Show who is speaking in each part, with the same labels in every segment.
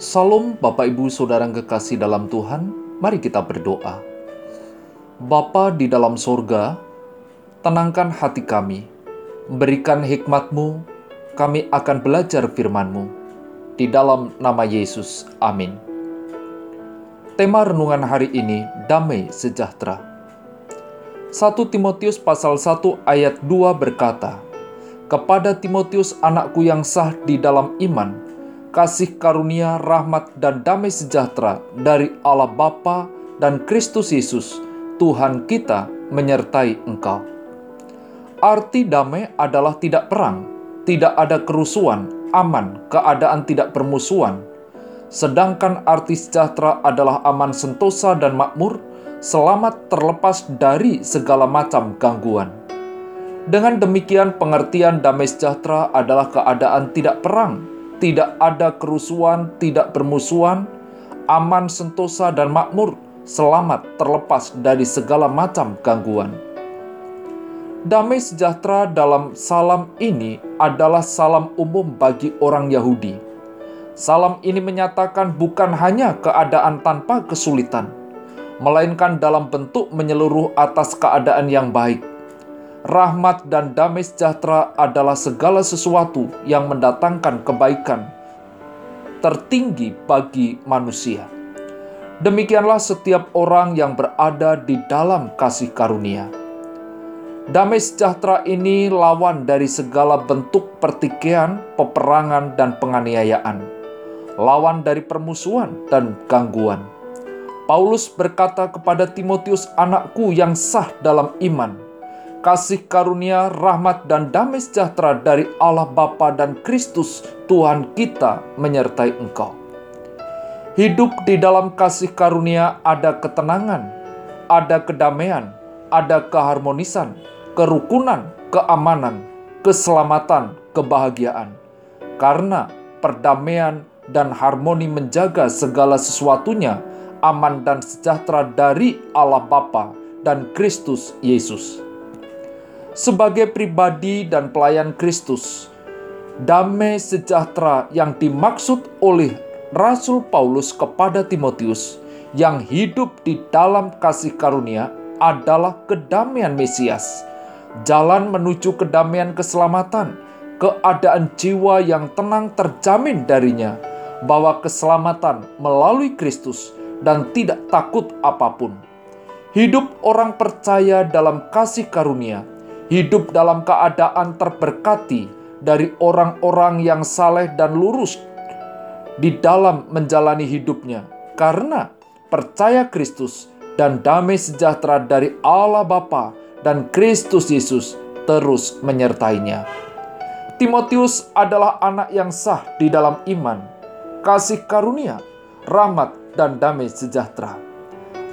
Speaker 1: Salam Bapak Ibu Saudara kekasih dalam Tuhan, mari kita berdoa. Bapa di dalam sorga, tenangkan hati kami, berikan hikmat-Mu, kami akan belajar firman-Mu. Di dalam nama Yesus, amin. Tema renungan hari ini, damai sejahtera. 1 Timotius pasal 1 ayat 2 berkata, Kepada Timotius anakku yang sah di dalam iman, kasih karunia, rahmat, dan damai sejahtera dari Allah Bapa dan Kristus Yesus, Tuhan kita menyertai engkau. Arti damai adalah tidak perang, tidak ada kerusuhan, aman, keadaan tidak permusuhan. Sedangkan arti sejahtera adalah aman sentosa dan makmur, selamat terlepas dari segala macam gangguan. Dengan demikian, pengertian damai sejahtera adalah keadaan tidak perang, tidak ada kerusuhan, tidak permusuhan, aman sentosa dan makmur, selamat terlepas dari segala macam gangguan. Damai sejahtera dalam salam ini adalah salam umum bagi orang Yahudi. Salam ini menyatakan bukan hanya keadaan tanpa kesulitan, melainkan dalam bentuk menyeluruh atas keadaan yang baik. Rahmat dan damai sejahtera adalah segala sesuatu yang mendatangkan kebaikan tertinggi bagi manusia. Demikianlah setiap orang yang berada di dalam kasih karunia Damai sejahtera ini lawan dari segala bentuk pertikaian, peperangan, dan penganiayaan. Lawan dari permusuhan dan gangguan. Paulus berkata kepada Timotius, "Anakku yang sah dalam iman, kasih karunia, rahmat, dan damai sejahtera dari Allah Bapa dan Kristus Tuhan kita menyertai engkau." Hidup di dalam kasih karunia ada ketenangan, ada kedamaian, ada keharmonisan, kerukunan, keamanan, keselamatan, kebahagiaan. Karena perdamaian dan harmoni menjaga segala sesuatunya aman dan sejahtera dari Allah Bapa dan Kristus Yesus. Sebagai pribadi dan pelayan Kristus, damai sejahtera yang dimaksud oleh Rasul Paulus kepada Timotius yang hidup di dalam kasih karunia adalah kedamaian Mesias jalan menuju kedamaian keselamatan, keadaan jiwa yang tenang terjamin darinya, bahwa keselamatan melalui Kristus dan tidak takut apa pun. Hidup orang percaya dalam kasih karunia, hidup dalam keadaan terberkati dari orang-orang yang saleh dan lurus di dalam menjalani hidupnya, karena percaya Kristus dan damai sejahtera dari Allah Bapa dan Kristus Yesus terus menyertainya. Timotius adalah anak yang sah di dalam iman, kasih karunia, rahmat, dan damai sejahtera.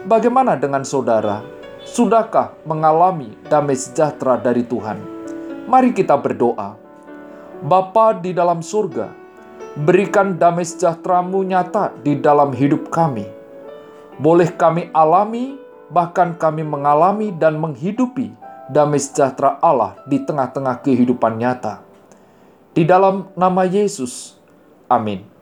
Speaker 1: Bagaimana dengan saudara? Sudahkah mengalami damai sejahtera dari Tuhan? Mari kita berdoa. Bapa di dalam surga, berikan damai sejahteramu nyata di dalam hidup kami. Boleh kami alami bahkan kami mengalami dan menghidupi damai sejahtera Allah di tengah-tengah kehidupan nyata. Di dalam nama Yesus, amin.